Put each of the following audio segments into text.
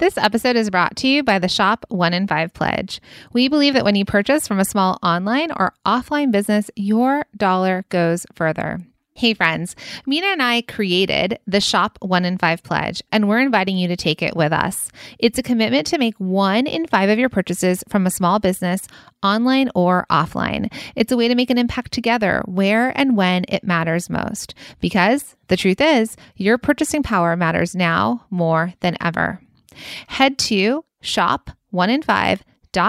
This episode is brought to you by the Shop One in Five Pledge. We believe that when you purchase from a small online or offline business, your dollar goes further. Hey, friends, Minna and I created the Shop One in Five Pledge, and we're inviting you to take it with us. It's a commitment to make one in five of your purchases from a small business, online or offline. It's a way to make an impact together where and when it matters most. Because the truth is, your purchasing power matters now more than ever. Head to shop one in five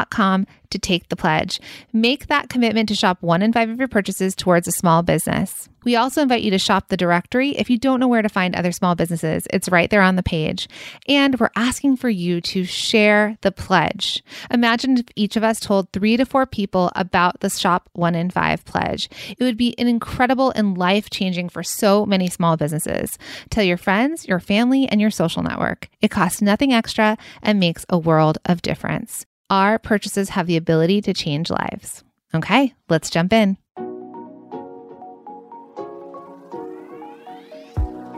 com to take the pledge. Make that commitment to shop one in five of your purchases towards a small business. We also invite you to shop the directory if you don't know where to find other small businesses. It's right there on the page. And we're asking for you to share the pledge. Imagine if each of us told three to four people about the Shop One in Five pledge. It would be an incredible and life changing for so many small businesses. Tell your friends, your family, and your social network. It costs nothing extra and makes a world of difference. Our purchases have the ability to change lives. Okay, let's jump in.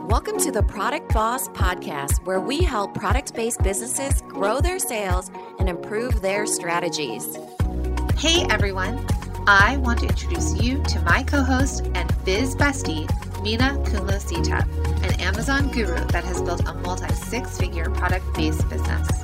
Welcome to the Product Boss Podcast, where we help product based businesses grow their sales and improve their strategies. Hey everyone, I want to introduce you to my co host and biz bestie, Mina Kunlo Sitep, an Amazon guru that has built a multi six figure product based business.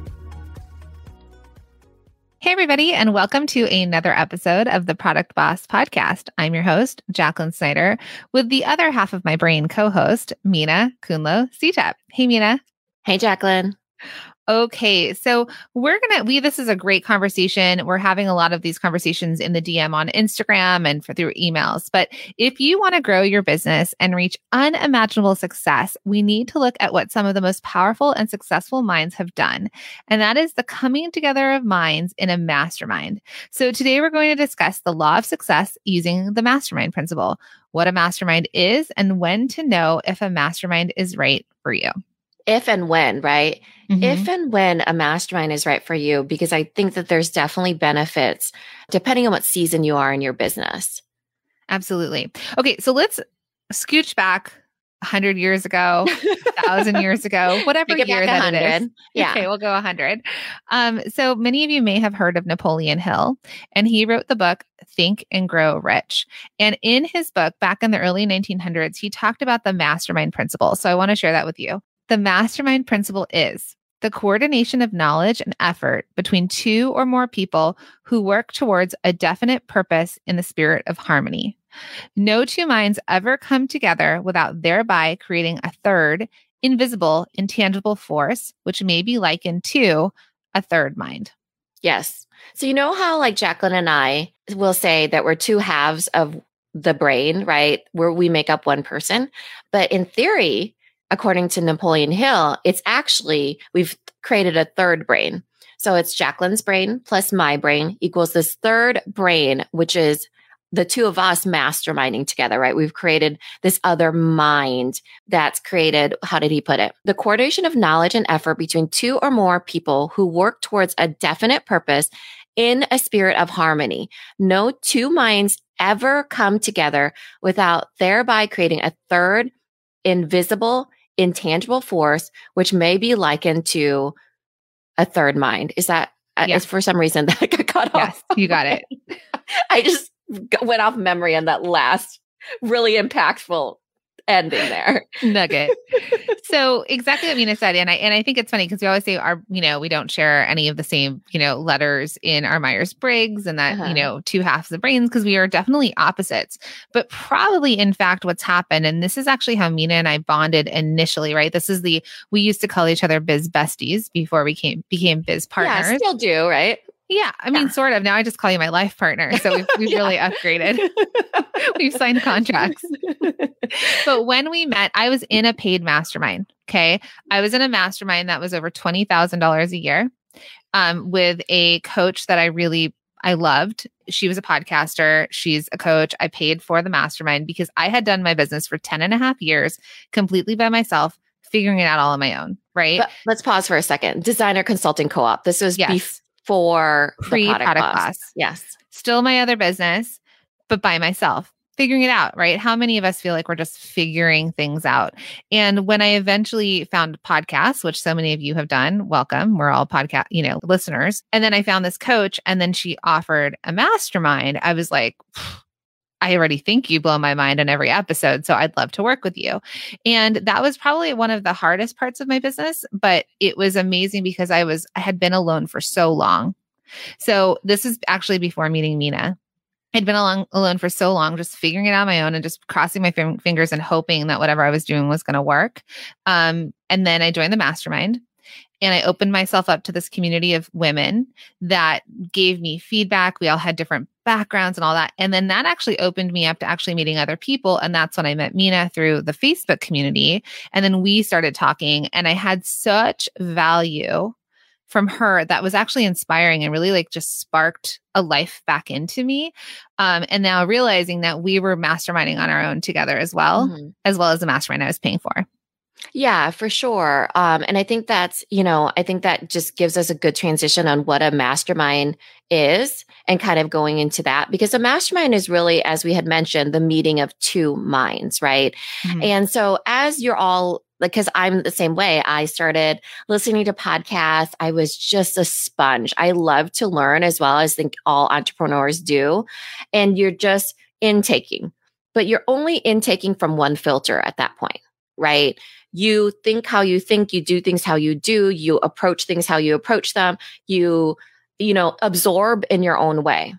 Hey, everybody, and welcome to another episode of the Product Boss Podcast. I'm your host, Jacqueline Snyder, with the other half of my brain co host, Mina Kunlo Sitep. Hey, Minna. Hey, Jacqueline. Okay, so we're gonna we this is a great conversation. We're having a lot of these conversations in the DM on Instagram and for, through emails. But if you want to grow your business and reach unimaginable success, we need to look at what some of the most powerful and successful minds have done, and that is the coming together of minds in a mastermind. So today we're going to discuss the law of success using the mastermind principle, what a mastermind is, and when to know if a mastermind is right for you if and when, right? Mm-hmm. If and when a mastermind is right for you, because I think that there's definitely benefits depending on what season you are in your business. Absolutely. Okay, so let's scooch back 100 years ago, 1,000 years ago, whatever year that it is. Yeah. Okay, we'll go 100. Um, so many of you may have heard of Napoleon Hill, and he wrote the book Think and Grow Rich. And in his book, back in the early 1900s, he talked about the mastermind principle. So I want to share that with you. The mastermind principle is the coordination of knowledge and effort between two or more people who work towards a definite purpose in the spirit of harmony. No two minds ever come together without thereby creating a third, invisible, intangible force, which may be likened to a third mind. Yes. So, you know how, like Jacqueline and I will say that we're two halves of the brain, right? Where we make up one person. But in theory, according to Napoleon Hill, it's actually, we've created a third brain. So it's Jacqueline's brain plus my brain equals this third brain, which is the two of us masterminding together, right? We've created this other mind that's created, how did he put it? The coordination of knowledge and effort between two or more people who work towards a definite purpose in a spirit of harmony. No two minds ever come together without thereby creating a third invisible intangible force, which may be likened to a third mind. Is that, uh, yes. for some reason that got cut yes, off? you got it. I just went off memory on that last really impactful ending there. Nugget. so exactly what Minna said. And I and I think it's funny because we always say our, you know, we don't share any of the same, you know, letters in our Myers-Briggs and that, uh-huh. you know, two halves of brains because we are definitely opposites. But probably in fact what's happened, and this is actually how Minna and I bonded initially, right? This is the we used to call each other biz besties before we came became biz partners. Yeah, still do, right? Yeah, I mean, yeah. sort of. Now I just call you my life partner. So we've, we've really upgraded. we've signed contracts. but when we met, I was in a paid mastermind. Okay. I was in a mastermind that was over $20,000 a year um, with a coach that I really I loved. she was a podcaster. She's a coach. I paid for the mastermind because I had done my business for 10 and a half years completely by myself, figuring it out all on my own. Right. But let's pause for a second. Designer Consulting Co op. This was yes. Before pre product, product class. class. Yes. Still my other business, but by myself figuring it out, right? How many of us feel like we're just figuring things out? And when I eventually found podcasts, which so many of you have done, welcome. We're all podcast, you know, listeners. And then I found this coach and then she offered a mastermind. I was like, I already think you blow my mind on every episode. So I'd love to work with you. And that was probably one of the hardest parts of my business, but it was amazing because I was, I had been alone for so long. So this is actually before meeting Minna. I'd been alone, alone for so long, just figuring it out on my own and just crossing my fingers and hoping that whatever I was doing was going to work. Um, and then I joined the mastermind and I opened myself up to this community of women that gave me feedback. We all had different backgrounds and all that. And then that actually opened me up to actually meeting other people. And that's when I met Minna through the Facebook community. And then we started talking, and I had such value from her that was actually inspiring and really like just sparked a life back into me. Um, and now realizing that we were masterminding on our own together as well, mm-hmm. as well as the mastermind I was paying for. Yeah, for sure. Um, and I think that's, you know, I think that just gives us a good transition on what a mastermind is and kind of going into that because a mastermind is really, as we had mentioned, the meeting of two minds, right? Mm-hmm. And so as you're all because I'm the same way. I started listening to podcasts. I was just a sponge. I love to learn as well as think all entrepreneurs do. And you're just intaking, but you're only intaking from one filter at that point, right? You think how you think, you do things how you do, you approach things how you approach them, you, you know, absorb in your own way.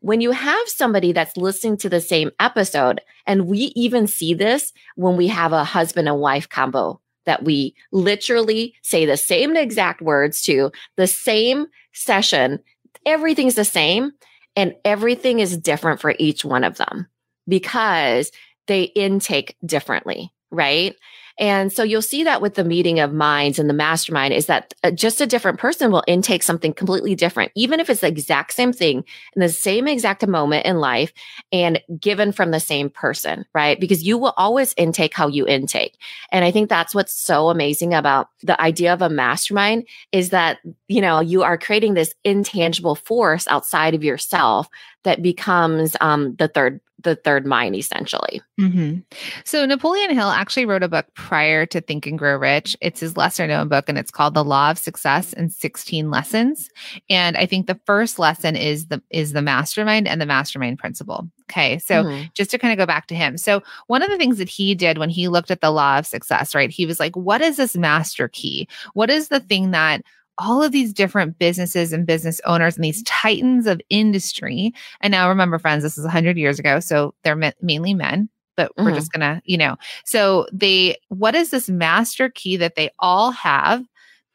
When you have somebody that's listening to the same episode, and we even see this when we have a husband and wife combo that we literally say the same exact words to the same session, everything's the same and everything is different for each one of them because they intake differently, right? And so you'll see that with the meeting of minds and the mastermind is that uh, just a different person will intake something completely different, even if it's the exact same thing in the same exact moment in life and given from the same person, right? Because you will always intake how you intake. And I think that's what's so amazing about the idea of a mastermind is that, you know, you are creating this intangible force outside of yourself that becomes um, the third the third mind essentially. Mm-hmm. So Napoleon Hill actually wrote a book prior to Think and Grow Rich. It's his lesser known book and it's called The Law of Success in 16 Lessons. And I think the first lesson is the is the mastermind and the mastermind principle. Okay. So mm-hmm. just to kind of go back to him. So one of the things that he did when he looked at the law of success, right? He was like, what is this master key? What is the thing that all of these different businesses and business owners and these titans of industry. And now remember, friends, this is 100 years ago. So they're mainly men, but mm-hmm. we're just going to, you know, so they, what is this master key that they all have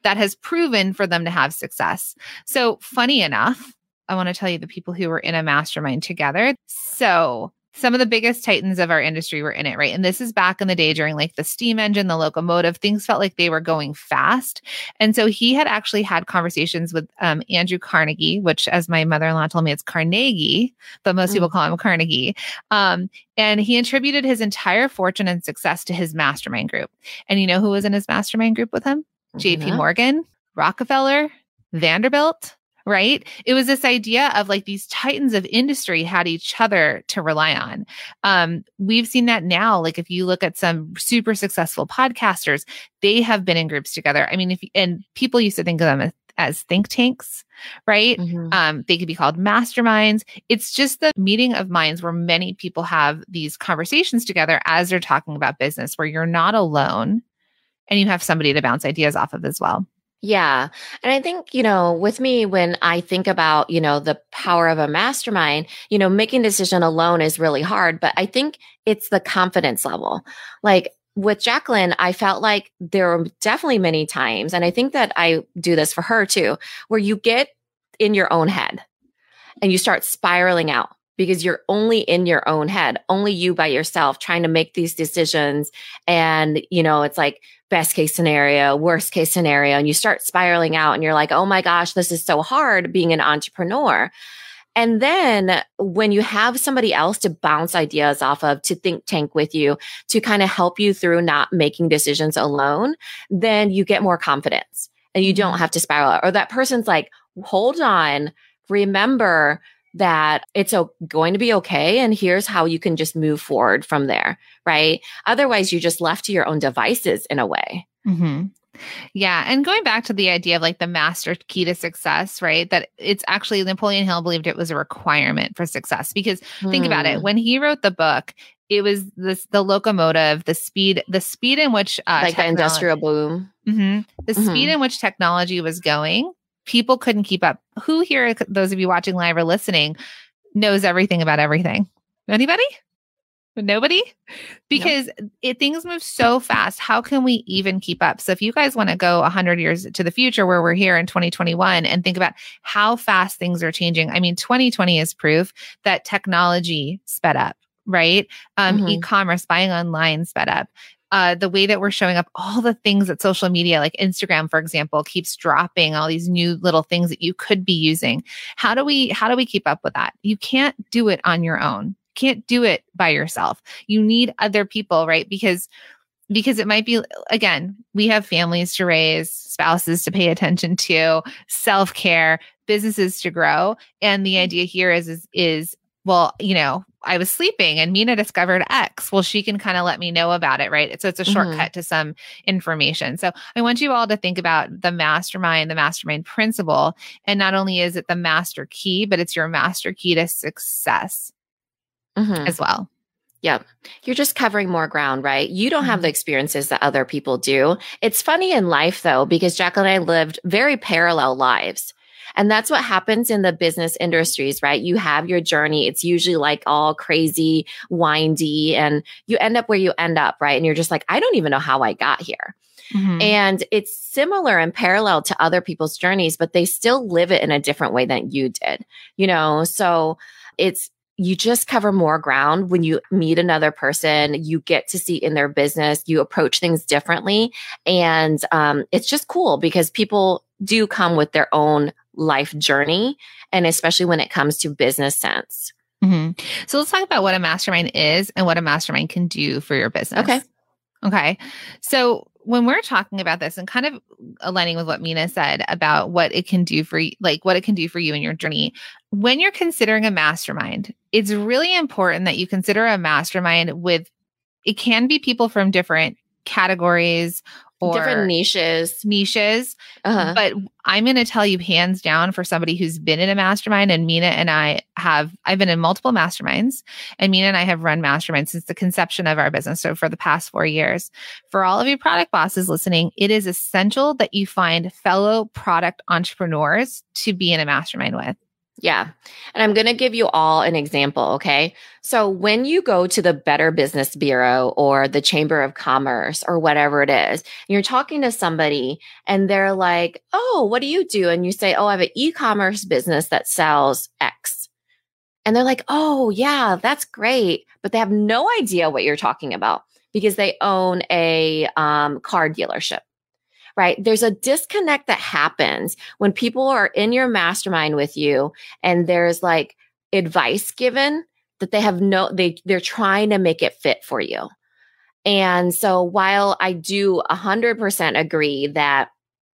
that has proven for them to have success? So, funny enough, I want to tell you the people who were in a mastermind together. So, some of the biggest titans of our industry were in it, right? And this is back in the day during like the steam engine, the locomotive, things felt like they were going fast. And so he had actually had conversations with um, Andrew Carnegie, which, as my mother in law told me, it's Carnegie, but most mm. people call him Carnegie. Um, and he attributed his entire fortune and success to his mastermind group. And you know who was in his mastermind group with him? JP. Morgan, Rockefeller, Vanderbilt, right? It was this idea of like these titans of industry had each other to rely on. Um, we've seen that now. Like if you look at some super successful podcasters, they have been in groups together. I mean, if and people used to think of them as, as think tanks, right? Mm-hmm. Um, they could be called masterminds. It's just the meeting of minds where many people have these conversations together as they're talking about business, where you're not alone and you have somebody to bounce ideas off of as well. Yeah. And I think, you know, with me, when I think about, you know, the power of a mastermind, you know, making decision alone is really hard, but I think it's the confidence level. Like with Jacqueline, I felt like there were definitely many times, and I think that I do this for her too, where you get in your own head and you start spiraling out because you're only in your own head, only you by yourself trying to make these decisions. And, you know, it's like best case scenario, worst case scenario. And you start spiraling out and you're like, oh my gosh, this is so hard being an entrepreneur. And then when you have somebody else to bounce ideas off of, to think tank with you, to kind of help you through not making decisions alone, then you get more confidence and you don't mm-hmm. have to spiral out. Or that person's like, hold on, remember that it's going to be okay. And here's how you can just move forward from there. Right. Otherwise, you're just left to your own devices in a way. Mm-hmm. Yeah. And going back to the idea of like the master key to success, right? That it's actually Napoleon Hill believed it was a requirement for success because mm. think about it. Hmm. When he wrote the book, it was this the locomotive, the speed, the speed in which uh, like the industrial boom, mm-hmm, the mm-hmm. speed in which technology was going. People couldn't keep up. Who here, those of you watching live or listening, knows everything about everything? Anybody? Nobody? Because it, things move so fast. How can we even keep up? So if you guys want to go 100 years to the future where we're here in 2021 and think about how fast things are changing. I mean, 2020 is proof that technology sped up, right? Um, mm-hmm. E-commerce, buying online sped up. Uh, the way that we're showing up, all the things that social media, like Instagram, for example, keeps dropping all these new little things that you could be using. How do we, how do we keep up with that? You can't do it on your own can't do it by yourself. You need other people, right? Because because it might be again, we have families to raise, spouses to pay attention to, self-care, businesses to grow, and the idea here is is is well, you know, I was sleeping and Minna discovered X. Well, she can kind of let me know about it, right? So it's a shortcut mm-hmm. to some information. So I want you all to think about the mastermind, the mastermind principle. And not only is it the master key, but it's your master key to success mm-hmm. as well. Yep. You're just covering more ground, right? You don't have the mm-hmm. experiences that other people do. It's funny in life though, because Jacqueline and I lived very parallel lives. And that's what happens in the business industries, right? You have your journey. It's usually like all crazy, windy, and you end up where you end up, right? And you're just like, I don't even know how I got here. Mm-hmm. And it's similar and parallel to other people's journeys, but they still live it in a different way than you did, you know? So it's, you just cover more ground when you meet another person. You get to see in their business, you approach things differently. And um, it's just cool because people do come with their own life journey. And especially when it comes to business sense. Mm-hmm. So let's talk about what a mastermind is and what a mastermind can do for your business. Okay. Okay. So when we're talking about this and kind of aligning with what Minna said about what it can do for you, like what it can do for you in your journey, when you're considering a mastermind, it's really important that you consider a mastermind with it can be people from different categories or different niches. niches uh-huh. but i'm going to tell you hands down for somebody who's been in a mastermind and minna and i have i've been in multiple masterminds and minna and i have run masterminds since the conception of our business so for the past four years. For all of you product bosses listening it is essential that you find fellow product entrepreneurs to be in a mastermind with yeah. And I'm going to give you all an example. Okay. So when you go to the Better Business Bureau or the Chamber of Commerce or whatever it is, you're talking to somebody and they're like, Oh, what do you do? And you say, Oh, I have an e-commerce business that sells X. And they're like, Oh, yeah, that's great. But they have no idea what you're talking about because they own a um, car dealership right? There's a disconnect that happens when people are in your mastermind with you and there's like advice given that they have no, they, they're trying to make it fit for you. And so while I do 100% agree that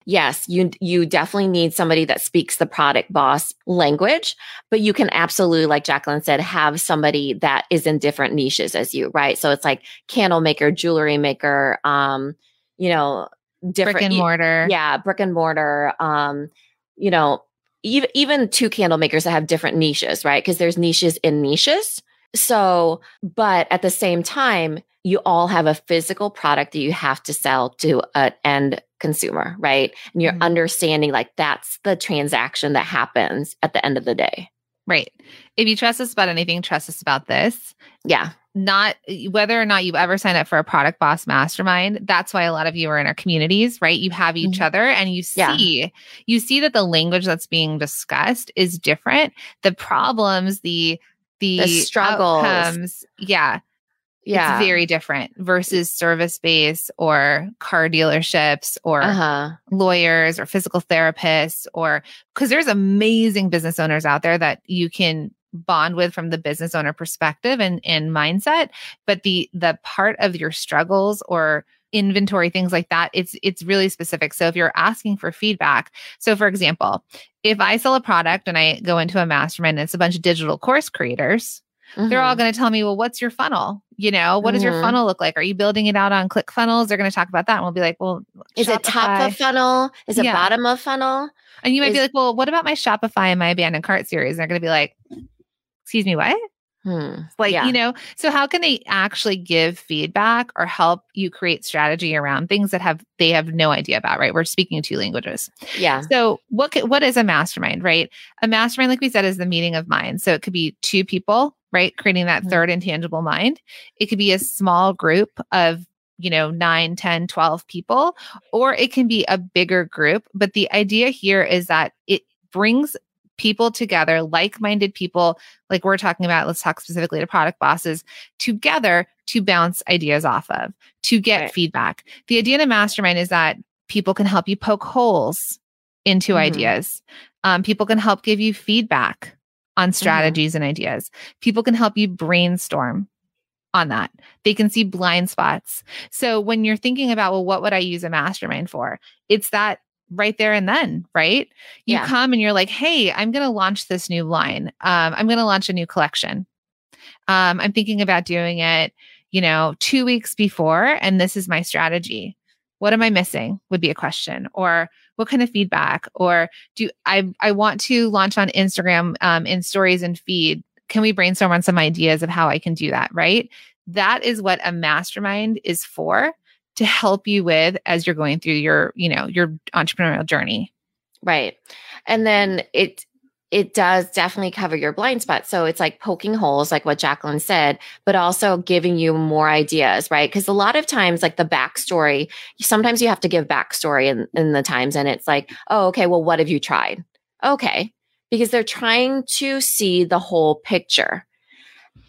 yes, you you definitely need somebody that speaks the product boss language, but you can absolutely, like Jacqueline said, have somebody that is in different niches as you, right? So it's like candle maker, jewelry maker, um, you know, different brick and mortar. Yeah, brick and mortar. Um, you know, even even two candle makers that have different niches, right? Because there's niches in niches. So, but at the same time, you all have a physical product that you have to sell to an end consumer, right? And you're mm-hmm. understanding like that's the transaction that happens at the end of the day. Right. If you trust us about anything, trust us about this. Yeah not whether or not you've ever signed up for a product boss mastermind that's why a lot of you are in our communities right you have each mm-hmm. other and you see yeah. you see that the language that's being discussed is different the problems the the, the struggles outcomes, yeah Yeah. It's very different versus service based or car dealerships or uh-huh. lawyers or physical therapists or because there's amazing business owners out there that you can bond with from the business owner perspective and, and mindset. But the the part of your struggles or inventory things like that it's it's really specific so if you're asking for feedback so for example if i sell a product and i go into a mastermind and it's a bunch of digital course creators Mm-hmm. they're all going to tell me, well, what's your funnel? You know, what does your Mhm. funnel look like? Are you building it out on ClickFunnels? They're going to talk about that. And we'll be like, well, Is it top of funnel? Is it Yeah. bottom of funnel? And you might be like, well, what about my Shopify and my abandoned cart series? And they're going to be like, excuse me, what? Hmm. Like, Yeah. you know, so how can they actually give feedback or help you create strategy around things that have they have no idea about, right? We're speaking two languages. Yeah. So what what is a mastermind, right? A mastermind, like we said, is the meeting of minds. So it could be two people, right? Creating that Mhm. third intangible mind. It could be a small group of you know 9 10 12 people or it can be a bigger group but the idea here is that it brings people together like-minded people like we're talking about let's talk specifically to product bosses together to bounce ideas off of to get Right. feedback. The idea in a mastermind is that people can help you poke holes into Mhm. ideas. Um, people can help give you feedback on strategies and ideas. People can help you brainstorm on that. They can see blind spots. So when you're thinking about well what would i use a mastermind for? It's that right there and then right? You Yeah. come and you're like hey i'm going to launch this new line. Um, i'm going to launch a new collection. Um, i'm thinking about doing it you know two weeks before and this is my strategy. What am i missing? would be a question or what kind of feedback? Or do i i want to launch on instagram um, in stories and feed. Can we brainstorm on some ideas of how i can do that right? That is what a mastermind is for to help you with as you're going through your you know your entrepreneurial journey Right. And then it it does definitely cover your blind spots. So it's like poking holes, like what Jacqueline said, but also giving you more ideas, right? Because a lot of times, like the backstory, sometimes you have to give backstory in, in the times, and it's like, oh, okay, well, what have you tried? Okay. Because they're trying to see the whole picture.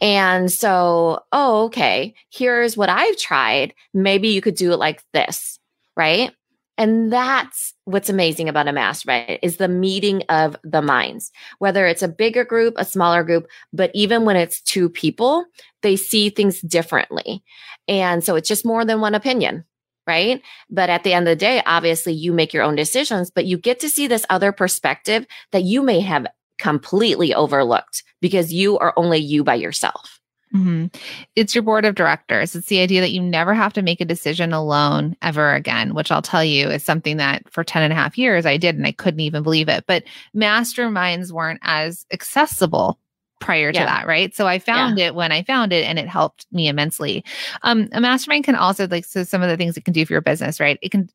And so, oh, okay, here's what I've tried. Maybe you could do it like this, right? And that's what's amazing about a mastermind is the meeting of the minds. Whether it's a bigger group, a smaller group, but even when it's two people, they see things differently. And so it's just more than one opinion, right? But at the end of the day, obviously you make your own decisions, but you get to see this other perspective that you may have completely overlooked because you are only you by yourself. Mhm. It's your board of directors. It's the idea that you never have to make a decision alone ever again, which I'll tell you is something that for 10 and a half years I did and I couldn't even believe it. But masterminds weren't as accessible prior to Yeah. that, right? So I found it when I found it and it helped me immensely. Um, a mastermind can also like so some of the things it can do for your business, right? It can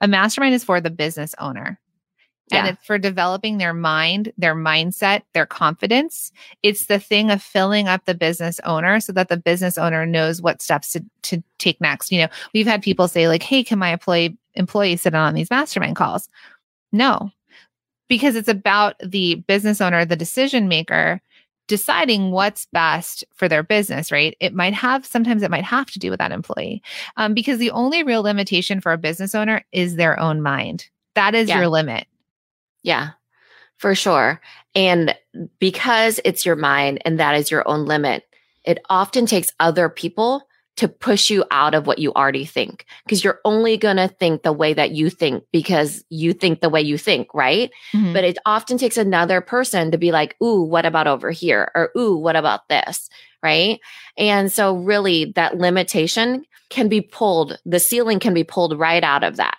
a mastermind is for the business owner. And it's for developing their mind, their mindset, their confidence. It's the thing of filling up the business owner so that the business owner knows what steps to, to take next. You know, we've had people say, like, hey, can my employee employee sit on these mastermind calls? No, because it's about the business owner, the decision maker, deciding what's best for their business, right? It might have, sometimes it might have to do with that employee. Um, because the only real limitation for a business owner is their own mind. That is Yeah. your limit. Yeah, for sure. And because it's your mind and that is your own limit, it often takes other people to push you out of what you already think because you're only going to think the way that you think because you think the way you think, right? Mhm. But it often takes another person to be like, ooh, what about over here? Or ooh, what about this? Right. And so, really, that limitation can be pulled, the ceiling can be pulled right out of that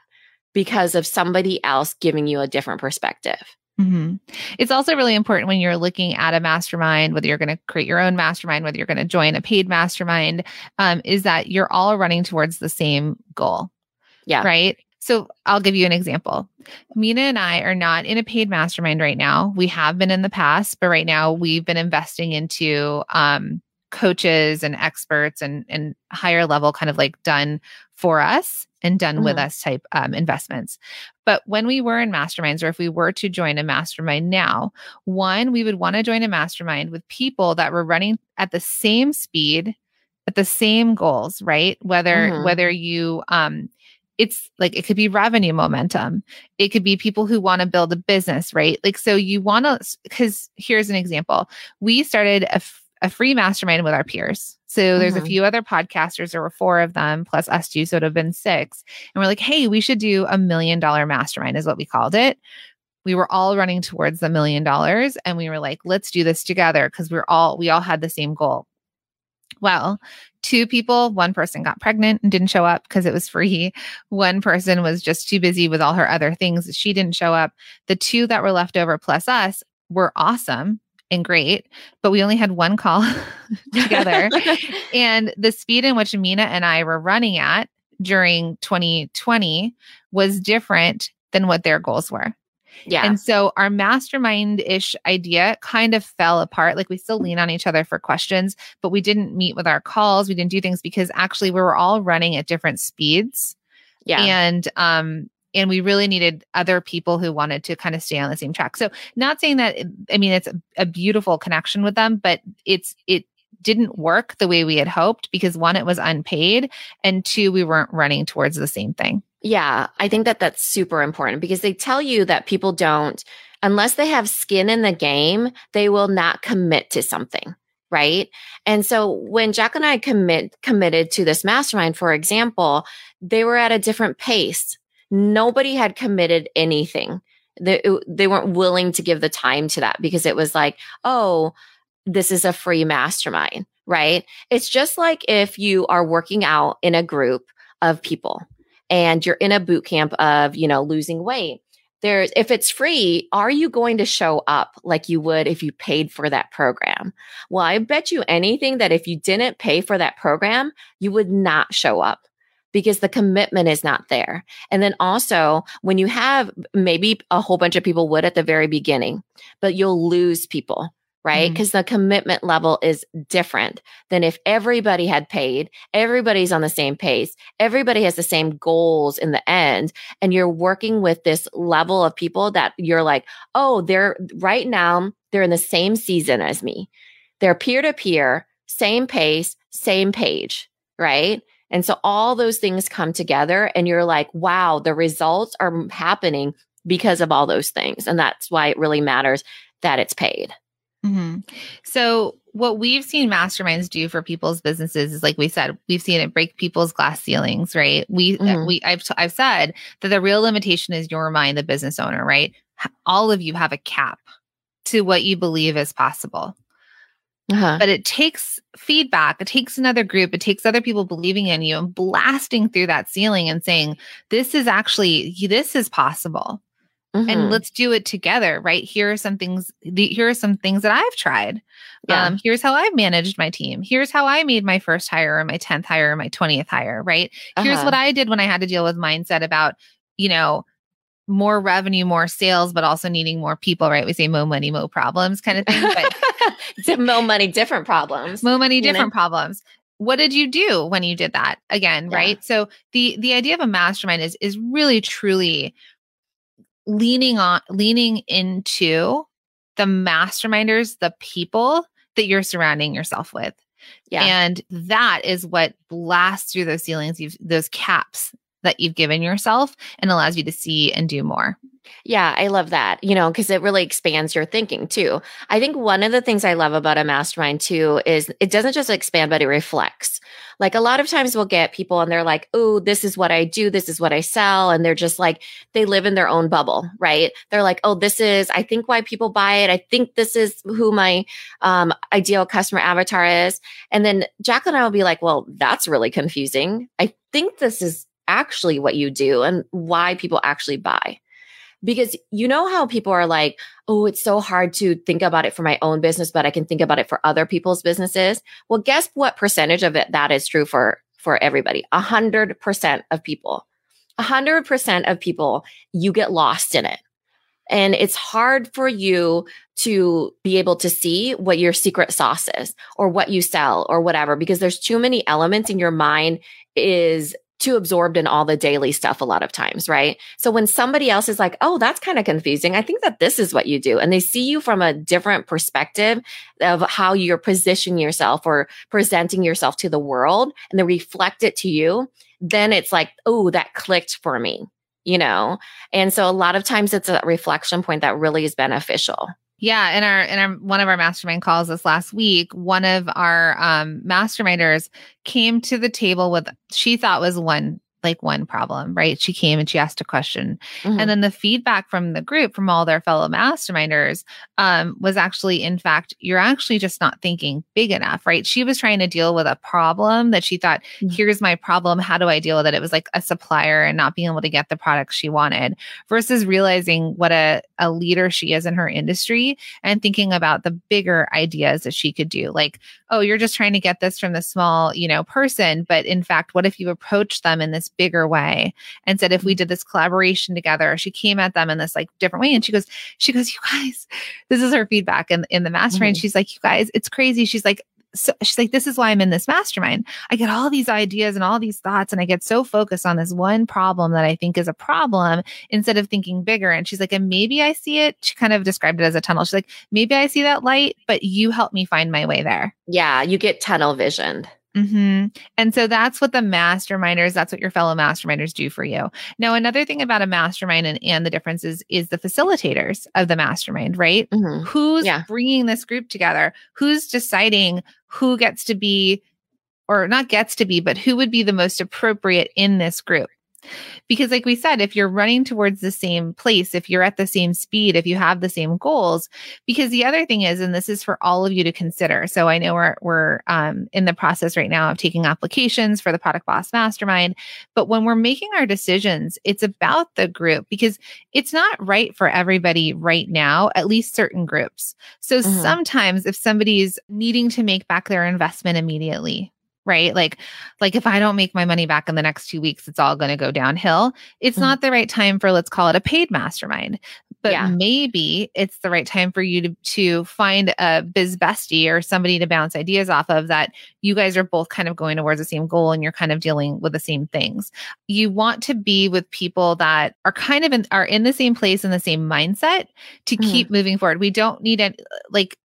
because of somebody else giving you a different perspective. hmm It's also really important when you're looking at a mastermind, whether you're going to create your own mastermind, whether you're going to join a paid mastermind, um, is that you're all running towards the same goal. Yeah. Right. So I'll give you an example. Minna and I are not in a paid mastermind right now. We have been in the past, but right now we've been investing into um, coaches and experts and and higher level kind of like done for us and done with Mhm. us type um, investments. But when we were in masterminds, or if we were to join a mastermind now, one, we would want to join a mastermind with people that were running at the same speed at the same goals, right? Whether Mhm. whether you um it's like it could be revenue momentum. It could be people who want to build a business, right? Like so you want to cuz here's an example. We started a, f- a free mastermind with our peers. So there's a Mhm. few other podcasters there were four of them plus us two so it would have been six. And we're like, "Hey, we should do a million dollar mastermind," is what we called it. We were all running towards the million dollars and we were like, "Let's do this together" because we're all we all had the same goal. Well, two people, one person got pregnant and didn't show up because it was free. One person was just too busy with all her other things. She didn't show up. The two that were left over plus us were awesome and great, but we only had one call together. and the speed in which Minna and I were running at during 2020 was different than what their goals were. yeah. And so our mastermind ish idea kind of fell apart. Like we still lean on each other for questions, but we didn't meet with our calls. We didn't do things because actually we were all running at different speeds. yeah. And um and we really needed other people who wanted to kind of stay on the same track. So not saying that I mean it's a, a beautiful connection with them, but it's it didn't work the way we had hoped because one, it was unpaid, and two, we weren't running towards the same thing. Yeah, I think that that's super important because they tell you that people don't, unless they have skin in the game, they will not commit to something. Right. And so when Jack and I commit committed to this mastermind, for example, they were at a different pace. Nobody had committed anything. They, uh, they weren't willing to give the time to that because it was like, oh, this is a free mastermind, right? It's just like if you are working out in a group of people and you're in a boot camp of, you know, losing weight. There's, if it's free, are you going to show up like you would if you paid for that program? Well, I bet you anything that if you didn't pay for that program, you would not show up because the commitment is not there. And then also, when you have maybe a whole bunch of people would at the very beginning, but you'll lose people right? Mm-hmm. Because the commitment level is different than if everybody had paid, everybody's on the same pace, everybody has the same goals in the end, and you're working with this level of people that you're like, oh, they're right now, they're in the same season as me. They're peer to peer, same pace, same page, right? And so all those things come together, and you're like, wow, the results are happening because of all those things. And that's why it really matters that it's paid. hmm So, what we've seen masterminds do for people's businesses is, like we said, we've seen it break people's glass ceilings. Right? We, uh, Mhm. we, I've, I've said that the real limitation is your mind, the business owner. Right? All of you have a cap to what you believe is possible, Uh-huh. but it takes feedback. It takes another group. It takes other people believing in you and blasting through that ceiling and saying, "This is actually this is possible." and Mhm. let's do it together right here are some things here are some things that i've tried Yeah. um here's how i've managed my team here's how i made my first hire or my 10th hire or my 20th hire right here's Uh-huh. what i did when i had to deal with mindset about you know more revenue more sales but also needing more people right we say mo money mo problems kind of thing but Mo money, different problems. mo money You know? different problems what did you do when you did that again Yeah. right so the the idea of a mastermind is is really truly leaning on leaning into the masterminders the people that you're surrounding yourself with Yeah. and that is what blasts through those ceilings you've those caps that you've given yourself and allows you to see and do more Yeah, I love that, you know, because it really expands your thinking too. I think one of the things I love about a mastermind too is it doesn't just expand, but it reflects. Like a lot of times we'll get people and they're like, oh, this is what I do, this is what I sell. And they're just like, they live in their own bubble, right? They're like, oh, this is, I think why people buy it. I think this is who my um, ideal customer avatar is. And then Jack and I will be like, well, that's really confusing. I think this is actually what you do and why people actually buy because you know how people are like, oh, it's so hard to think about it for my own business, but I can think about it for other people's businesses. Well, guess what percentage of it that is true for for everybody? A hundred percent of people. A hundred percent of people, you get lost in it. And it's hard for you to be able to see what your secret sauce is or what you sell or whatever, because there's too many elements in your mind is too absorbed in all the daily stuff a lot of times, right? So when somebody else is like, oh, that's kind of confusing, I think that this is what you do. And they see you from a different perspective of how you're positioning yourself or presenting yourself to the world and they reflect it to you, then it's like, oh, that clicked for me, you know? And so a lot of times it's a reflection point that really is beneficial. Yeah, in our in our one of our mastermind calls this last week, one of our um masterminders came to the table with she thought was one like one problem, right? She came and she asked a question. Mm-hmm. And then the feedback from the group, from all their fellow masterminders, um, was actually, in fact, you're actually just not thinking big enough, right? She was trying to deal with a problem that she thought, mm-hmm. here's my problem. How do I deal with it? It was like a supplier and not being able to get the product she wanted versus realizing what a, a leader she is in her industry and thinking about the bigger ideas that she could do. Like, oh, you're just trying to get this from the small, you know, person. But in fact, what if you approach them in this bigger way and said if we mm-hmm. did this collaboration together she came at them in this like different way and she goes she goes you guys this is her feedback in, in the mastermind mm-hmm. she's like you guys it's crazy she's like so she's like, this is why I'm in this mastermind. I get all these ideas and all these thoughts, and I get so focused on this one problem that I think is a problem instead of thinking bigger. And she's like, and maybe I see it. She kind of described it as a tunnel. She's like, maybe I see that light, but you help me find my way there. Yeah, you get tunnel visioned. Mm-hmm. And so that's what the masterminders, that's what your fellow masterminders do for you. Now, another thing about a mastermind and, and the differences is the facilitators of the mastermind, right? Mm-hmm. Who's yeah. bringing this group together? Who's deciding who gets to be, or not gets to be, but who would be the most appropriate in this group? Because, like we said, if you're running towards the same place, if you're at the same speed, if you have the same goals, because the other thing is, and this is for all of you to consider. So I know we're we're um, in the process right now of taking applications for the Product Boss Mastermind, but when we're making our decisions, it's about the group because it's not right for everybody right now, at least certain groups. So mm-hmm. sometimes if somebody's needing to make back their investment immediately, right? Like, like if I don't make my money back in the next two weeks, it's all going to go downhill. It's mm-hmm. not the right time for, let's call it a paid mastermind, but yeah. maybe it's the right time for you to, to find a biz bestie or somebody to bounce ideas off of that you guys are both kind of going towards the same goal and you're kind of dealing with the same things. You want to be with people that are kind of in, are in the same place in the same mindset to mm-hmm. keep moving forward. We don't need it like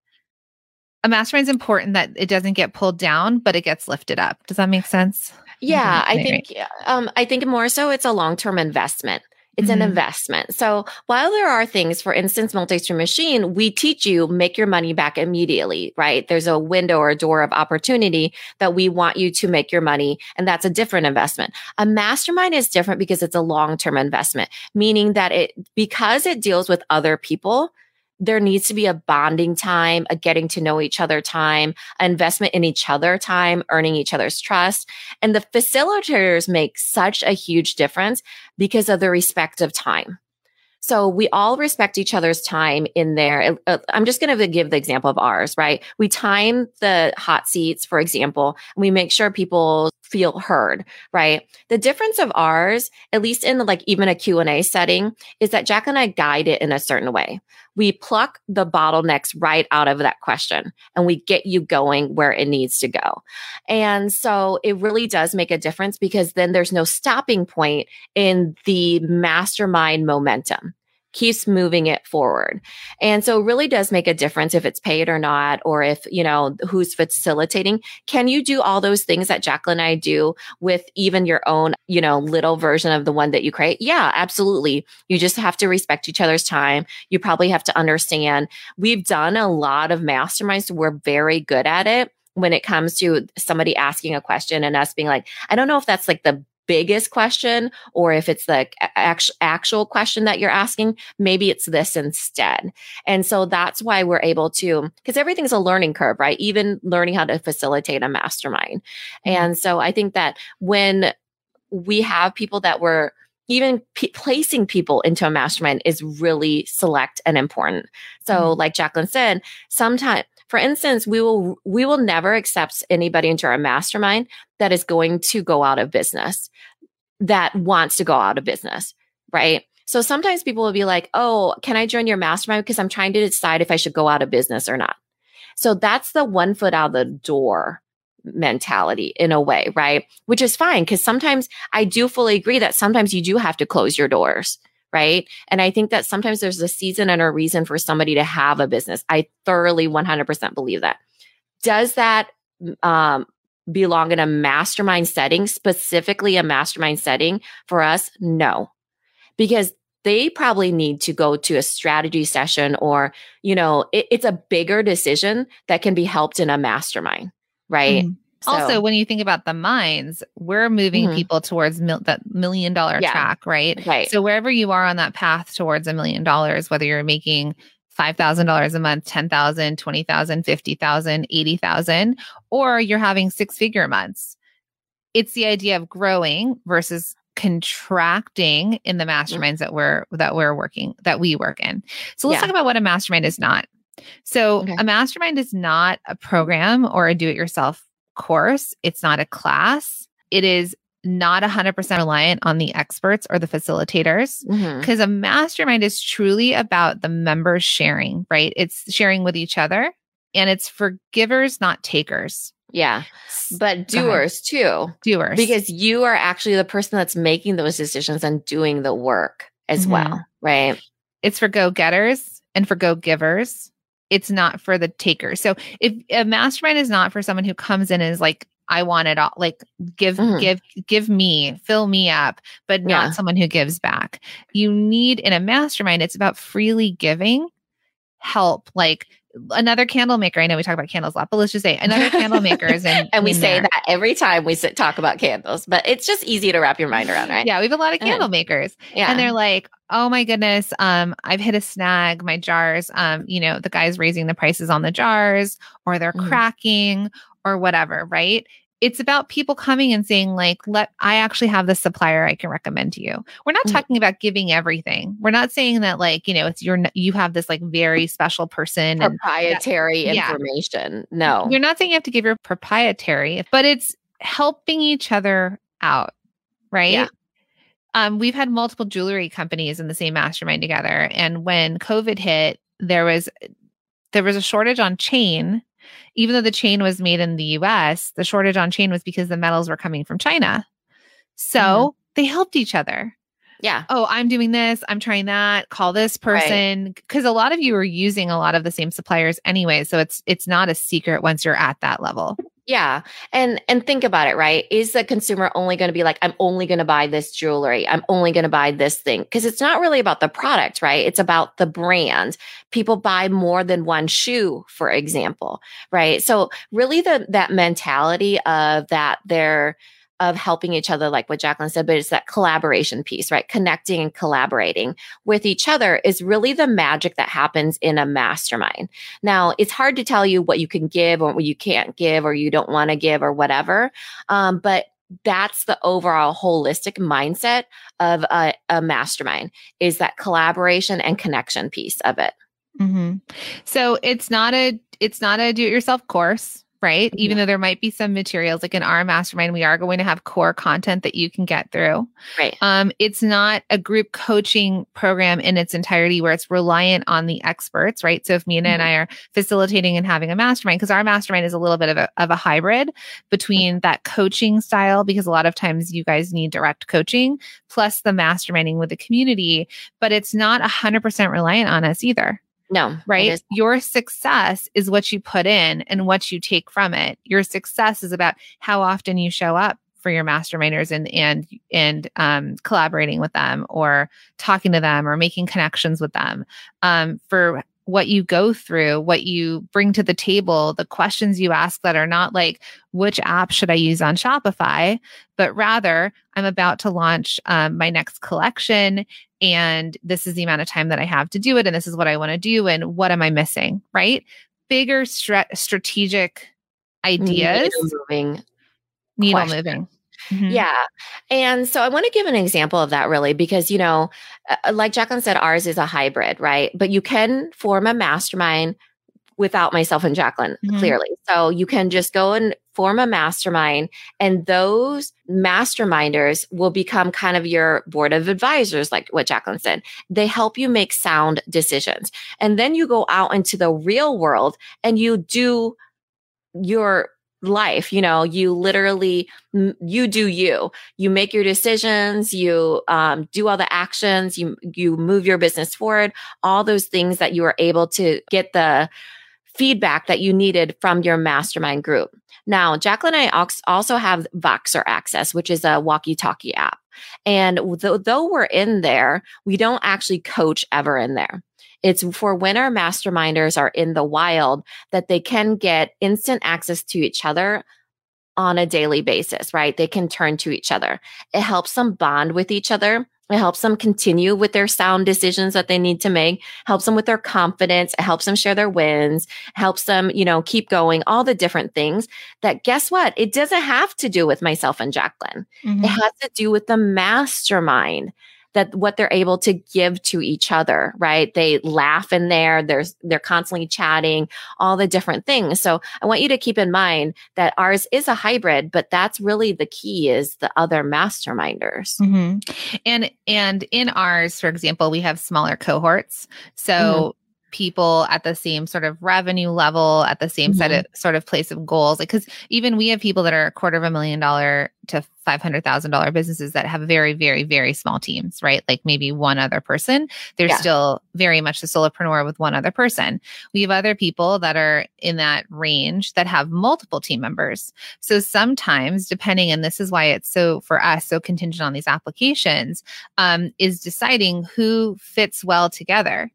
a mastermind is important that it doesn't get pulled down, but it gets lifted up. Does that make sense? Yeah, I think um, I think more so it's a long term investment. It's mm-hmm. an investment. So while there are things, for instance, multi-stream machine, we teach you make your money back immediately, right? There's a window or a door of opportunity that we want you to make your money. And that's a different investment. A mastermind is different because it's a long-term investment, meaning that it, because it deals with other people, there needs to be a bonding time, a getting to know each other time, investment in each other time, earning each other's trust. And the facilitators make such a huge difference because of the respect of time. So we all respect each other's time in there. Uh, I'm just going to give the example of ours, right? We time the hot seats, for example, we make sure people feel heard, right? The difference of ours, at least in like even a Q&A setting, is that Jack and I guide it in a certain way. We pluck the bottlenecks right out of that question and we get you going where it needs to go. And so it really does make a difference because then there's no stopping point in the mastermind momentum keeps moving it forward. And so it really does make a difference if it's paid or not, or if, you know, who's facilitating. Can you do all those things that Jacqueline and I do with even your own, you know, little version of the one that you create? Yeah, absolutely. You just have to respect each other's time. You probably have to understand. We've done a lot of masterminds. We're very good at it when it comes to somebody asking a question and us being like, I don't know if that's like the biggest question or if it's the actual, actual question that you're asking, maybe it's this instead. And so that's why we're able to, because everything's a learning curve, right? Even learning how to facilitate a mastermind. And so I think that when we have people that were even p- placing people into a mastermind is really select and important. So mm-hmm. like Jacqueline said, sometimes for instance, we will we will never accept anybody into our mastermind that is going to go out of business, that wants to go out of business, right? So sometimes people will be like, "Oh, can I join your mastermind because I'm trying to decide if I should go out of business or not." So that's the one foot out the door mentality in a way, right? Which is fine because sometimes I do fully agree that sometimes you do have to close your doors. Right. And I think that sometimes there's a season and a reason for somebody to have a business. I thoroughly 100% believe that. Does that um, belong in a mastermind setting, specifically a mastermind setting for us? No, because they probably need to go to a strategy session or, you know, it, it's a bigger decision that can be helped in a mastermind, right? Mm. So, also, when you think about the minds, we're moving mm-hmm. people towards mil- that million dollar yeah. track, right? Right. So wherever you are on that path towards a million dollars, whether you're making $5,000 a month, 10,000, 20,000, 50,000, 80,000, or you're having six figure months. It's the idea of growing versus contracting in the mm-hmm. masterminds that we're that we're working that we work in. So let's yeah. talk about what a mastermind is not. So okay. a mastermind is not a program or a do-it-yourself course. It's not a class. It is not 100% reliant on the experts or the facilitators because mm-hmm. a mastermind is truly about the members sharing, right? It's sharing with each other and it's for givers, not takers. Yeah. But doers too. Doers. Because you are actually the person that's making those decisions and doing the work as mm-hmm. well. Right. It's for go getters and for go givers. It's not for the takers. So if a mastermind is not for someone who comes in and is like, I want it all, like give, mm-hmm. give, give me, fill me up, but not yeah. someone who gives back. You need in a mastermind, it's about freely giving help, like another candle maker. I know we talk about candles a lot, but let's just say another candle maker is in. and we in say there. that every time we sit, talk about candles, but it's just easy to wrap your mind around, right? Yeah, we have a lot of candle makers. Yeah. And they're like, oh my goodness, um, I've hit a snag. My jars, um, you know, the guy's raising the prices on the jars or they're mm. cracking or whatever, right? It's about people coming and saying like let i actually have this supplier i can recommend to you we're not mm-hmm. talking about giving everything we're not saying that like you know it's your you have this like very special person proprietary that, information yeah. no you're not saying you have to give your proprietary but it's helping each other out right yeah. um we've had multiple jewelry companies in the same mastermind together and when covid hit there was there was a shortage on chain even though the chain was made in the US, the shortage on chain was because the metals were coming from China. So mm-hmm. they helped each other. Yeah. Oh, I'm doing this. I'm trying that. Call this person because right. a lot of you are using a lot of the same suppliers anyway, so it's it's not a secret once you're at that level. Yeah. And and think about it, right? Is the consumer only going to be like I'm only going to buy this jewelry. I'm only going to buy this thing because it's not really about the product, right? It's about the brand. People buy more than one shoe, for example, right? So really the that mentality of that they're of helping each other, like what Jacqueline said, but it's that collaboration piece, right? Connecting and collaborating with each other is really the magic that happens in a mastermind. Now, it's hard to tell you what you can give or what you can't give or you don't want to give or whatever. Um, but that's the overall holistic mindset of a, a, mastermind is that collaboration and connection piece of it. Mm-hmm. So it's not a it's not a do it yourself course right? Yeah. Even though there might be some materials like in our mastermind, we are going to have core content that you can get through. Right. Um, it's not a group coaching program in its entirety where it's reliant on the experts, right? So if Minna mm-hmm. and I are facilitating and having a mastermind, because our mastermind is a little bit of a, of a hybrid between that coaching style, because a lot of times you guys need direct coaching plus the masterminding with the community, but it's not a hundred percent reliant on us either. No. Right? Your success is what you put in and what you take from it. Your success is about how often you show up for your masterminders and and and um, collaborating with them or talking to them or making connections with them um, for what you go through, what you bring to the table, the questions you ask that are not like, which app should I use on Shopify? But rather, I'm about to launch um, my next collection and this is the amount of time that I have to do it. And this is what I want to do. And what am I missing? Right? Bigger stra- strategic ideas. Needle moving. Needle question. moving. Mm-hmm. Yeah. And so I want to give an example of that really because, you know, uh, like Jacqueline said, ours is a hybrid, right? But you can form a mastermind without myself and Jacqueline, mm-hmm. clearly. So you can just go and form a mastermind, and those masterminders will become kind of your board of advisors, like what Jacqueline said. They help you make sound decisions. And then you go out into the real world and you do your life you know you literally you do you you make your decisions you um, do all the actions you you move your business forward all those things that you are able to get the feedback that you needed from your mastermind group now jacqueline and i also have voxer access which is a walkie-talkie app and th- though we're in there we don't actually coach ever in there it's for when our masterminders are in the wild that they can get instant access to each other on a daily basis, right? They can turn to each other. It helps them bond with each other. It helps them continue with their sound decisions that they need to make, helps them with their confidence. It helps them share their wins, helps them, you know, keep going, all the different things that guess what? It doesn't have to do with myself and Jacqueline. Mm-hmm. It has to do with the mastermind that what they're able to give to each other, right? They laugh in there. There's, they're constantly chatting, all the different things. So I want you to keep in mind that ours is a hybrid, but that's really the key is the other masterminders. Mm-hmm. And, and in ours, for example, we have smaller cohorts. So mm-hmm people at the same sort of revenue level, at the same mm-hmm. set of sort of place of goals. Because like, even we have people that are a quarter of a million dollar to five hundred thousand dollar businesses that have very, very, very small teams, right? Like maybe one other person. They're yeah. still very much the solopreneur with one other person. We have other people that are in that range that have multiple team members. So sometimes, depending, and this is why it's so for us so contingent on these applications, um, is deciding who fits well together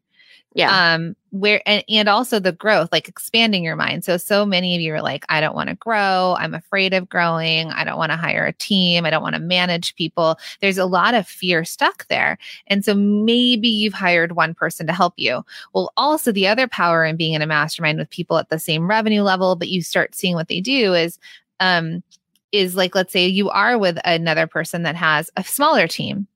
yeah. Um, where and, and also the growth, like expanding your mind. So so many of you are like, I don't want to grow, I'm afraid of growing, I don't want to hire a team, I don't want to manage people. There's a lot of fear stuck there. And so maybe you've hired one person to help you. Well, also the other power in being in a mastermind with people at the same revenue level, but you start seeing what they do is um is like let's say you are with another person that has a smaller team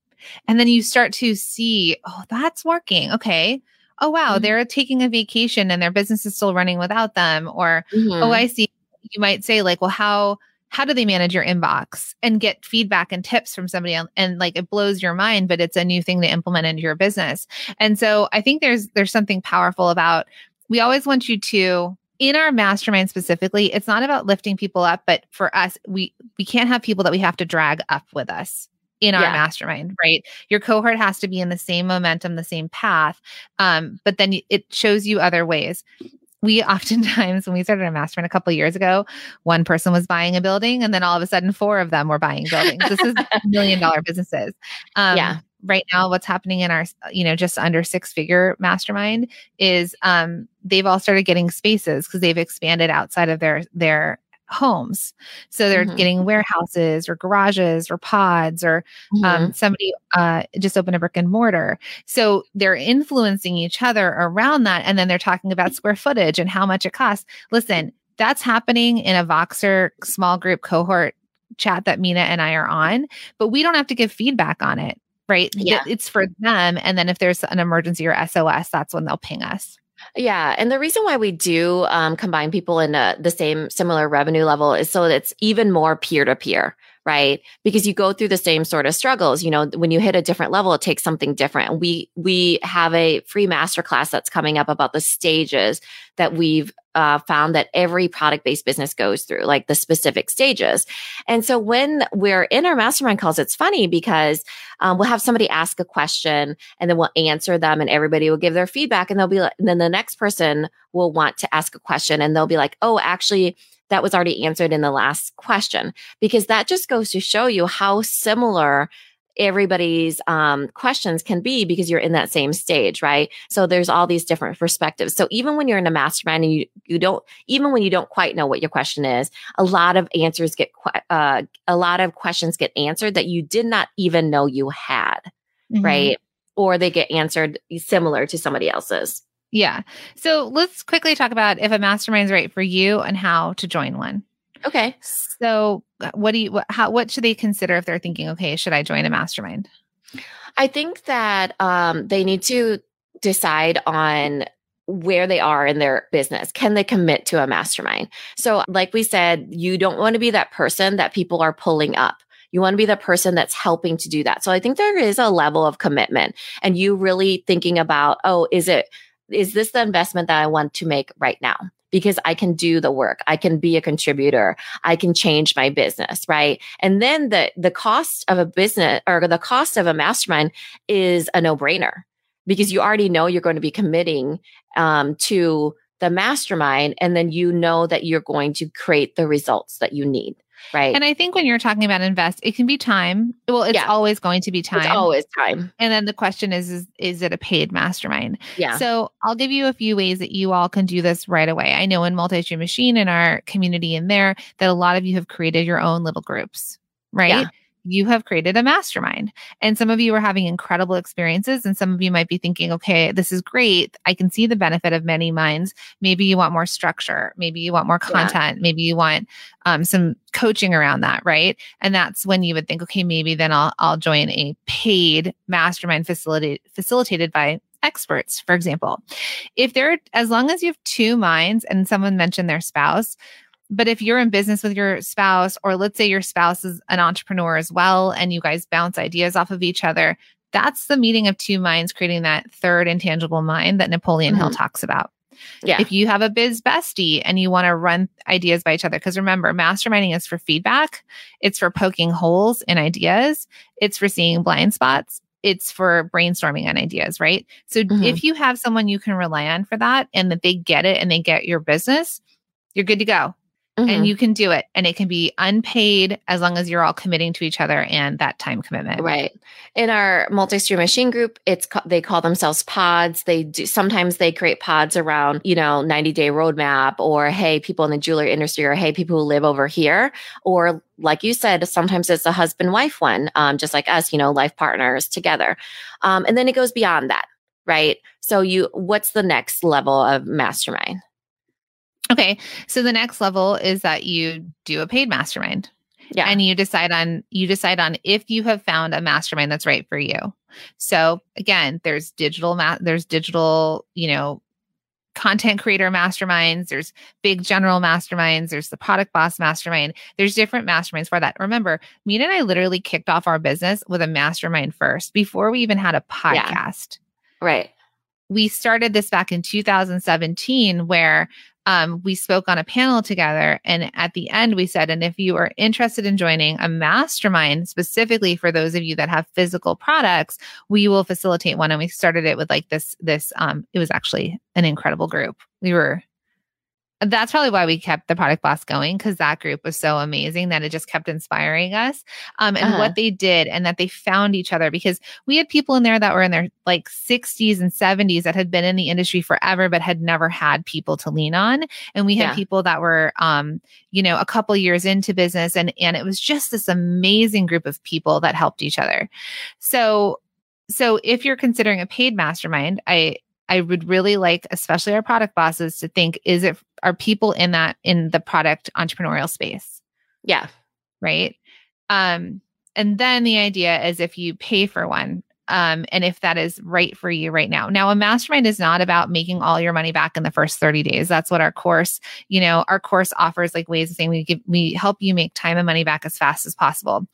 and then you start to see oh that's working okay oh wow, mm-hmm. they're taking a vacation and their business is still running without them. Or oh, mm-hmm. oh, I see. You might say like, well, how how do they manage your inbox and get feedback and tips from somebody else and like it blows your mind but it's a new thing to implement into your business and so i think there's there's something powerful about we always want you to in our mastermind specifically it's not about lifting people up but for us we we can't have people that we have to drag up with us in our yeah. mastermind, right? Your cohort has to be in the same momentum, the same path. Um, but then it shows you other ways. We oftentimes, when we started a mastermind a couple years ago, one person was buying a building, and then all of a sudden, four of them were buying buildings. this is million dollar businesses. Um, yeah. Right now, what's happening in our, you know, just under six figure mastermind is um, they've all started getting spaces because they've expanded outside of their their homes. So they're mm-hmm. getting warehouses or garages or pods or um, mm-hmm. um, somebody uh, just opened a brick and mortar. So they're influencing each other around that. And then they're talking about square footage and how much it costs. Listen, that's happening in a Voxer small group cohort chat that Minna and I are on, but we don't have to give feedback on it, right? Yeah. It's for them. And then if there's an emergency or SOS, that's when they'll ping us. Yeah. And the reason why we do um, combine people in a, the same similar revenue level is so that it's even more peer to peer, right? Because you go through the same sort of struggles. You know, when you hit a different level, it takes something different. We, we have a free masterclass that's coming up about the stages that we've uh, found that every product based business goes through, like the specific stages. And so when we're in our mastermind calls, it's funny because um, we'll have somebody ask a question and then we'll answer them and everybody will give their feedback and they'll be like, and then the next person will want to ask a question and they'll be like, oh, actually, that was already answered in the last question because that just goes to show you how similar everybody's um, questions can be because you're in that same stage, right? So there's all these different perspectives. So even when you're in a mastermind and you you don't even when you don't quite know what your question is, a lot of answers get uh, a lot of questions get answered that you did not even know you had, mm-hmm. right? Or they get answered similar to somebody else's. Yeah. So let's quickly talk about if a mastermind is right for you and how to join one. Okay. So, uh, what do you what, how what should they consider if they're thinking, okay, should I join a mastermind? I think that um, they need to decide on where they are in their business. Can they commit to a mastermind? So, like we said, you don't want to be that person that people are pulling up. You want to be the person that's helping to do that. So I think there is a level of commitment and you really thinking about, oh, is it, is this the investment that I want to make right now? Because I can do the work. I can be a contributor. I can change my business, right? And then the the cost of a business or the cost of a mastermind is a no-brainer because you already know you're going to be committing um, to the mastermind and then you know that you're going to create the results that you need right. And i think when you're talking about invest it can be time. Well it's yeah. always going to be time. it's always time. And then the question is, is is it a paid mastermind? Yeah. So i'll give you a few ways that you all can do this right away. I know in multi-stream machine in our community in there that a lot of you have created your own little groups right? Yeah you have created a mastermind. And some of you are having incredible experiences and some of you might be thinking okay this is great. I can see the benefit of many minds. Maybe you want more structure. Maybe you want more content. Yeah. maybe you want um, some coaching around that right? And that's when you would think okay maybe then i'll, I'll join a paid mastermind facilitated facilitated by experts for example. If there as long as you have two minds and someone mentioned their spouse but if you're in business with your spouse, or let's say your spouse is an entrepreneur as well, and you guys bounce ideas off of each other, that's the meeting of two minds, creating that third intangible mind that Napoleon mm-hmm. Hill talks about. Yeah. If you have a biz bestie and you want to run ideas by each other, because remember, masterminding is for feedback, it's for poking holes in ideas, it's for seeing blind spots, it's for brainstorming on ideas, right? So mm-hmm. if you have someone you can rely on for that and that they get it and they get your business, you're good to go. Mm-hmm. and you can do it and it can be unpaid as long as you're all committing to each other and that time commitment. Right. In our multi-stream machine group it's they call themselves pods. They do sometimes they create pods around you know 90 day roadmap or hey people in the jewelry industry or hey people who live over here. Or like you said sometimes it's a husband wife one um, just like us you know life partners together. Um, and then it goes beyond that right? So you what's the next level of mastermind Okay. So the next level is that you do a paid mastermind. Yeah. And you decide on you decide on if you have found a mastermind that's right for you. So again, there's digital ma- there's digital, you know, content creator masterminds, there's big general masterminds, there's the product boss mastermind. There's different masterminds for that. Remember, me and I literally kicked off our business with a mastermind first before we even had a podcast. Yeah. Right. We started this back in 2017 where um, we spoke on a panel together. And at the end, we said, and if you are interested in joining a mastermind specifically for those of you that have physical products, we will facilitate one. And we started it with like this, this, um, it was actually an incredible group. We were that's probably why we kept the product boss going because that group was so amazing that it just kept inspiring us um, and uh-huh. what they did and that they found each other because we had people in there that were in their like 60s and 70s that had been in the industry forever but had never had people to lean on and we had yeah. people that were um, you know a couple years into business and and it was just this amazing group of people that helped each other so so if you're considering a paid mastermind i I would really like, especially our product bosses, to think: is it are people in that in the product entrepreneurial space? Yeah, right. Um, and then the idea is if you pay for one, um, and if that is right for you right now. Now, a mastermind is not about making all your money back in the first 30 days. That's what our course, you know, our course offers like ways of saying we give we help you make time and money back as fast as possible.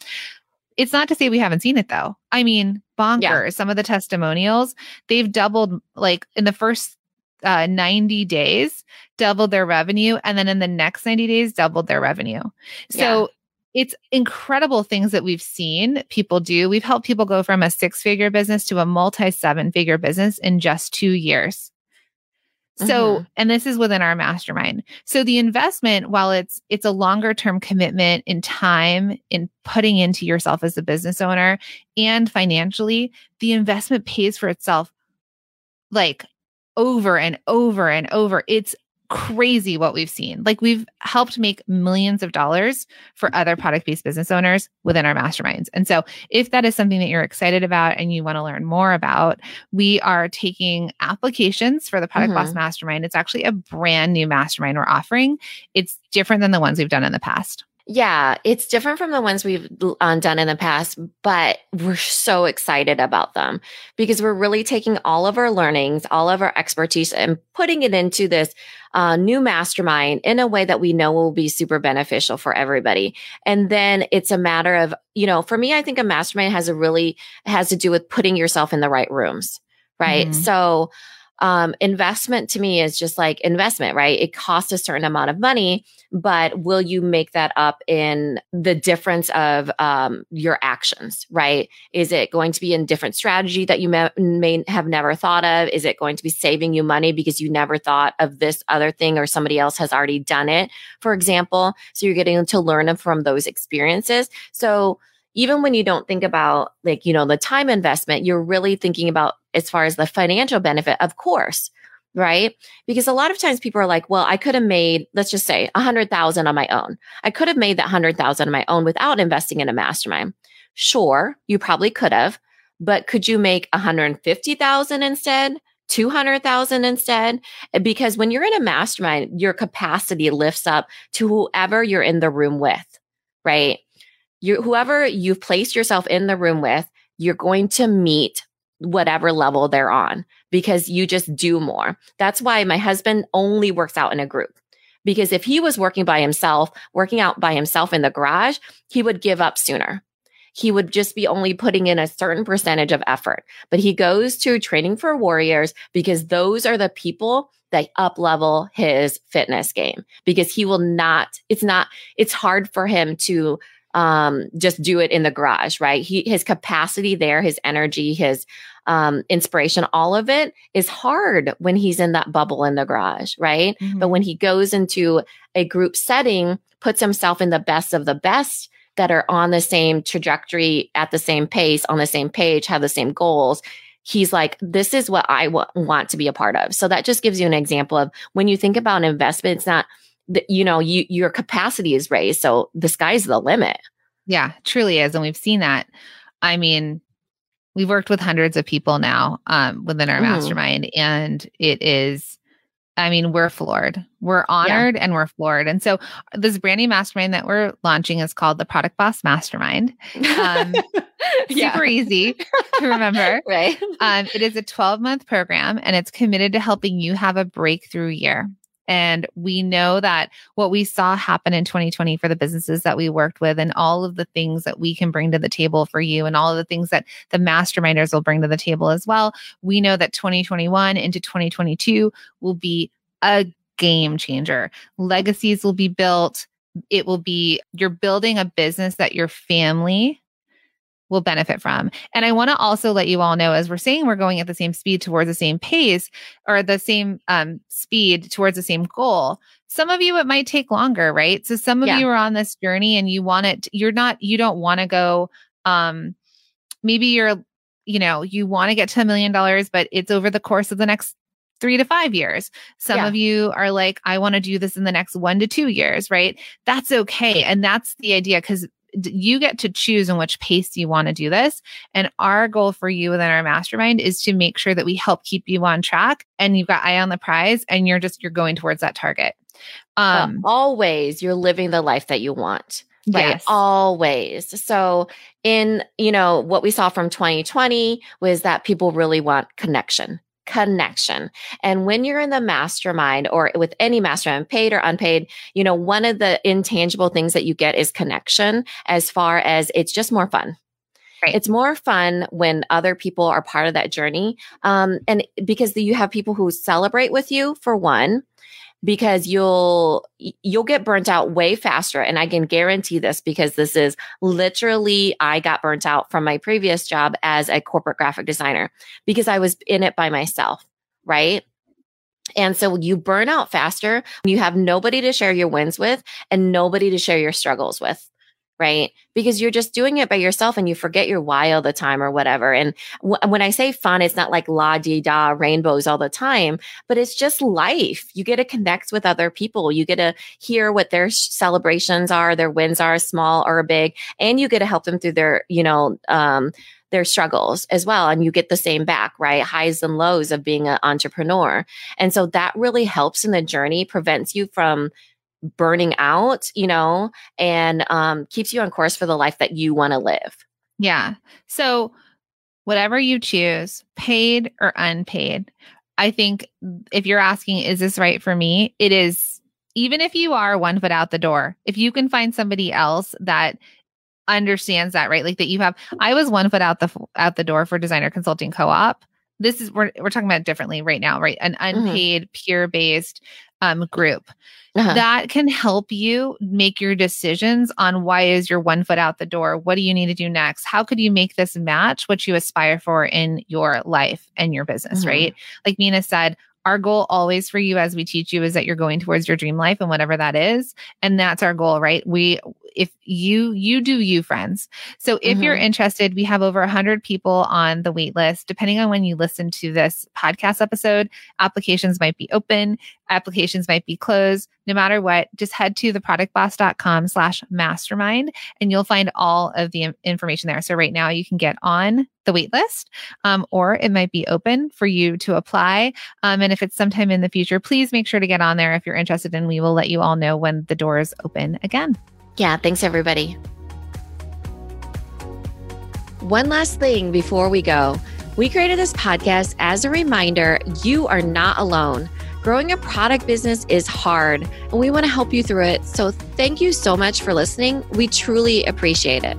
It's not to say we haven't seen it though. I mean, bonkers. Yeah. Some of the testimonials, they've doubled like in the first uh, 90 days, doubled their revenue. And then in the next 90 days, doubled their revenue. So yeah. it's incredible things that we've seen people do. We've helped people go from a six figure business to a multi seven figure business in just two years. So, mm-hmm. and this is within our mastermind. So the investment, while it's it's a longer term commitment in time in putting into yourself as a business owner and financially, the investment pays for itself like over and over and over. It's crazy what we've seen. Like we've helped make millions of dollars for other product based business owners within our masterminds. And so if that is something that you're excited about and you want to learn more about, we are taking applications for the Product mm-hmm. Boss Mastermind. It's actually a brand new mastermind we're offering. It's different than the ones we've done in the past. Yeah, it's different from the ones we've um, done in the past, but we're so excited about them because we're really taking all of our learnings, all of our expertise, and putting it into this uh, new mastermind in a way that we know will be super beneficial for everybody. And then it's a matter of, you know, for me, I think a mastermind has a really has to do with putting yourself in the right rooms, right? Mm-hmm. So um, investment to me is just like investment, right? It costs a certain amount of money, but will you make that up in the difference of um, your actions, right? Is it going to be in different strategy that you may, may have never thought of? Is it going to be saving you money because you never thought of this other thing or somebody else has already done it, for example? So you're getting to learn from those experiences. So even when you don't think about like, you know, the time investment, you're really thinking about as far as the financial benefit, of course, right? Because a lot of times people are like, well, I could have made, let's just say a hundred thousand on my own. I could have made that hundred thousand on my own without investing in a mastermind. Sure, you probably could have, but could you make a hundred and fifty thousand instead? 200,000 instead because when you're in a mastermind your capacity lifts up to whoever you're in the room with right you whoever you've placed yourself in the room with you're going to meet whatever level they're on because you just do more. That's why my husband only works out in a group. Because if he was working by himself, working out by himself in the garage, he would give up sooner. He would just be only putting in a certain percentage of effort. But he goes to training for warriors because those are the people that up level his fitness game because he will not, it's not, it's hard for him to um, just do it in the garage, right? He, his capacity there, his energy, his um, inspiration, all of it is hard when he's in that bubble in the garage, right? Mm-hmm. But when he goes into a group setting, puts himself in the best of the best that are on the same trajectory, at the same pace, on the same page, have the same goals. He's like, this is what I w- want to be a part of. So that just gives you an example of when you think about an investment, it's not you know, you your capacity is raised. So the sky's the limit. Yeah, truly is. And we've seen that. I mean, we've worked with hundreds of people now um, within our mm. mastermind, and it is, I mean, we're floored. We're honored yeah. and we're floored. And so, this brand new mastermind that we're launching is called the Product Boss Mastermind. Um, yeah. Super easy to remember. right. Um, it is a 12 month program, and it's committed to helping you have a breakthrough year. And we know that what we saw happen in 2020 for the businesses that we worked with and all of the things that we can bring to the table for you and all of the things that the masterminders will bring to the table as well. We know that 2021 into 2022 will be a game changer. Legacies will be built. It will be, you're building a business that your family will benefit from. And I want to also let you all know as we're saying we're going at the same speed towards the same pace or the same um, speed towards the same goal. Some of you it might take longer, right? So some of yeah. you are on this journey and you want it you're not you don't want to go um maybe you're you know, you want to get to a million dollars but it's over the course of the next three to five years. Some yeah. of you are like, I want to do this in the next one to two years, right? That's okay. And that's the idea because you get to choose in which pace you want to do this. And our goal for you within our mastermind is to make sure that we help keep you on track and you've got eye on the prize and you're just, you're going towards that target. Um, always you're living the life that you want. Right. Yes. Always. So in, you know, what we saw from 2020 was that people really want connection connection. And when you're in the mastermind or with any mastermind, paid or unpaid, you know, one of the intangible things that you get is connection as far as it's just more fun. Right. It's more fun when other people are part of that journey. Um, and because you have people who celebrate with you for one, because you'll you'll get burnt out way faster. And i can guarantee this because this is literally i got burnt out from my previous job as a corporate graphic designer because i was in it by myself right? And so you burn out faster. You have nobody to share your wins with and nobody to share your struggles with right? Because you're just doing it by yourself and you forget your why all the time or whatever. And w- when I say fun, it's not like la di da rainbows all the time, but it's just life. You get to connect with other people. You get to hear what their celebrations are, their wins are, small or big, and you get to help them through their, you know, um, their struggles as well. And you get the same back, right? Highs and lows of being an entrepreneur. And so that really helps in the journey, prevents you from burning out, you know, and um, keeps you on course for the life that you want to live. Yeah. So, whatever you choose, paid or unpaid, I think if you're asking, is this right for me? It is, even if you are one foot out the door, if you can find somebody else that understands that, right? Like that you have, I was one foot out the out the door for designer consulting co-op this is we're we're talking about differently right now, right? An Mhm. unpaid peer based um, group Uh-huh. that can help you make your decisions on why is your one foot out the door what do you need to do next how could you make this match what you aspire for in your life and your business Mhm. right like minna said our goal always for you as we teach you is that you're going towards your dream life and whatever that is. And that's our goal right? We if you you do you friends. So if you're Mhm. interested we have over 100 people on the wait list. Depending on when you listen to this podcast episode applications might be open applications might be closed. No matter what just head to theproductboss.com slash mastermind and you'll find all of the information there. So right now you can get on the wait list um, or it might be open for you to apply um, and if it's sometime in the future please make sure to get on there if you're interested and we will let you all know when the doors open again Yeah, thanks everybody. One last thing before we go. We created this podcast as a reminder you are not alone. Growing a product business is hard, and we want to help you through it. So, thank you so much for listening. We truly appreciate it.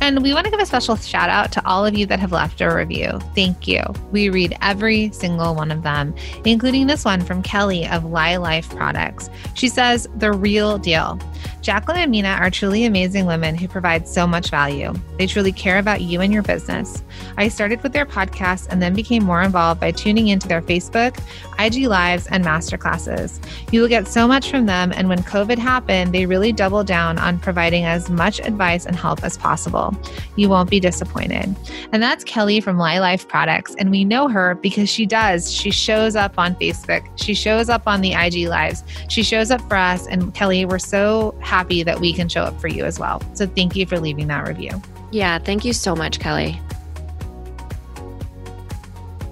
And we want to give a special shout out to all of you that have left a review. Thank you. We read every single one of them, including this one from Kelly of Lie Life Products. She says, The real deal. Jacqueline and Minna are truly amazing women who provide so much value. They truly care about you and your business. I started with their podcast and then became more involved by tuning into their Facebook, IG Lives, and masterclasses. You will get so much from them, and when COVID happened, they really doubled down on providing as much advice and help as possible. You won't be disappointed. And that's Kelly from Lie Life Products, and we know her because she does. She shows up on Facebook, she shows up on the IG Lives, she shows up for us. And Kelly, we're so happy that we can show up for you as well. So thank you for leaving that review. Yeah, thank you so much, Kelly.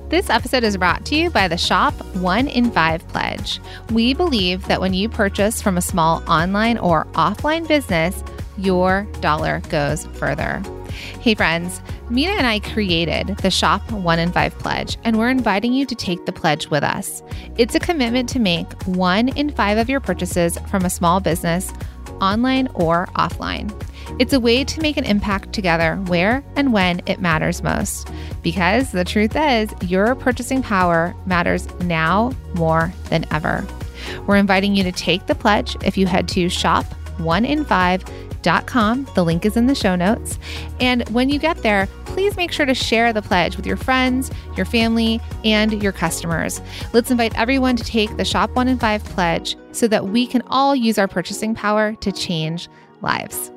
This episode is brought to you by the Shop One in Five Pledge. We believe that when you purchase from a small online or offline business, your dollar goes further. Hey, friends, Minna and I created the Shop One in Five Pledge, and we're inviting you to take the pledge with us. It's a commitment to make one in five of your purchases from a small business, online or offline. It's a way to make an impact together where and when it matters most. Because the truth is, your purchasing power matters now more than ever. We're inviting you to take the pledge if you head to shop1in5.com. The link is in the show notes. And when you get there, please make sure to share the pledge with your friends, your family, and your customers. Let's invite everyone to take the Shop 1 in 5 pledge so that we can all use our purchasing power to change lives.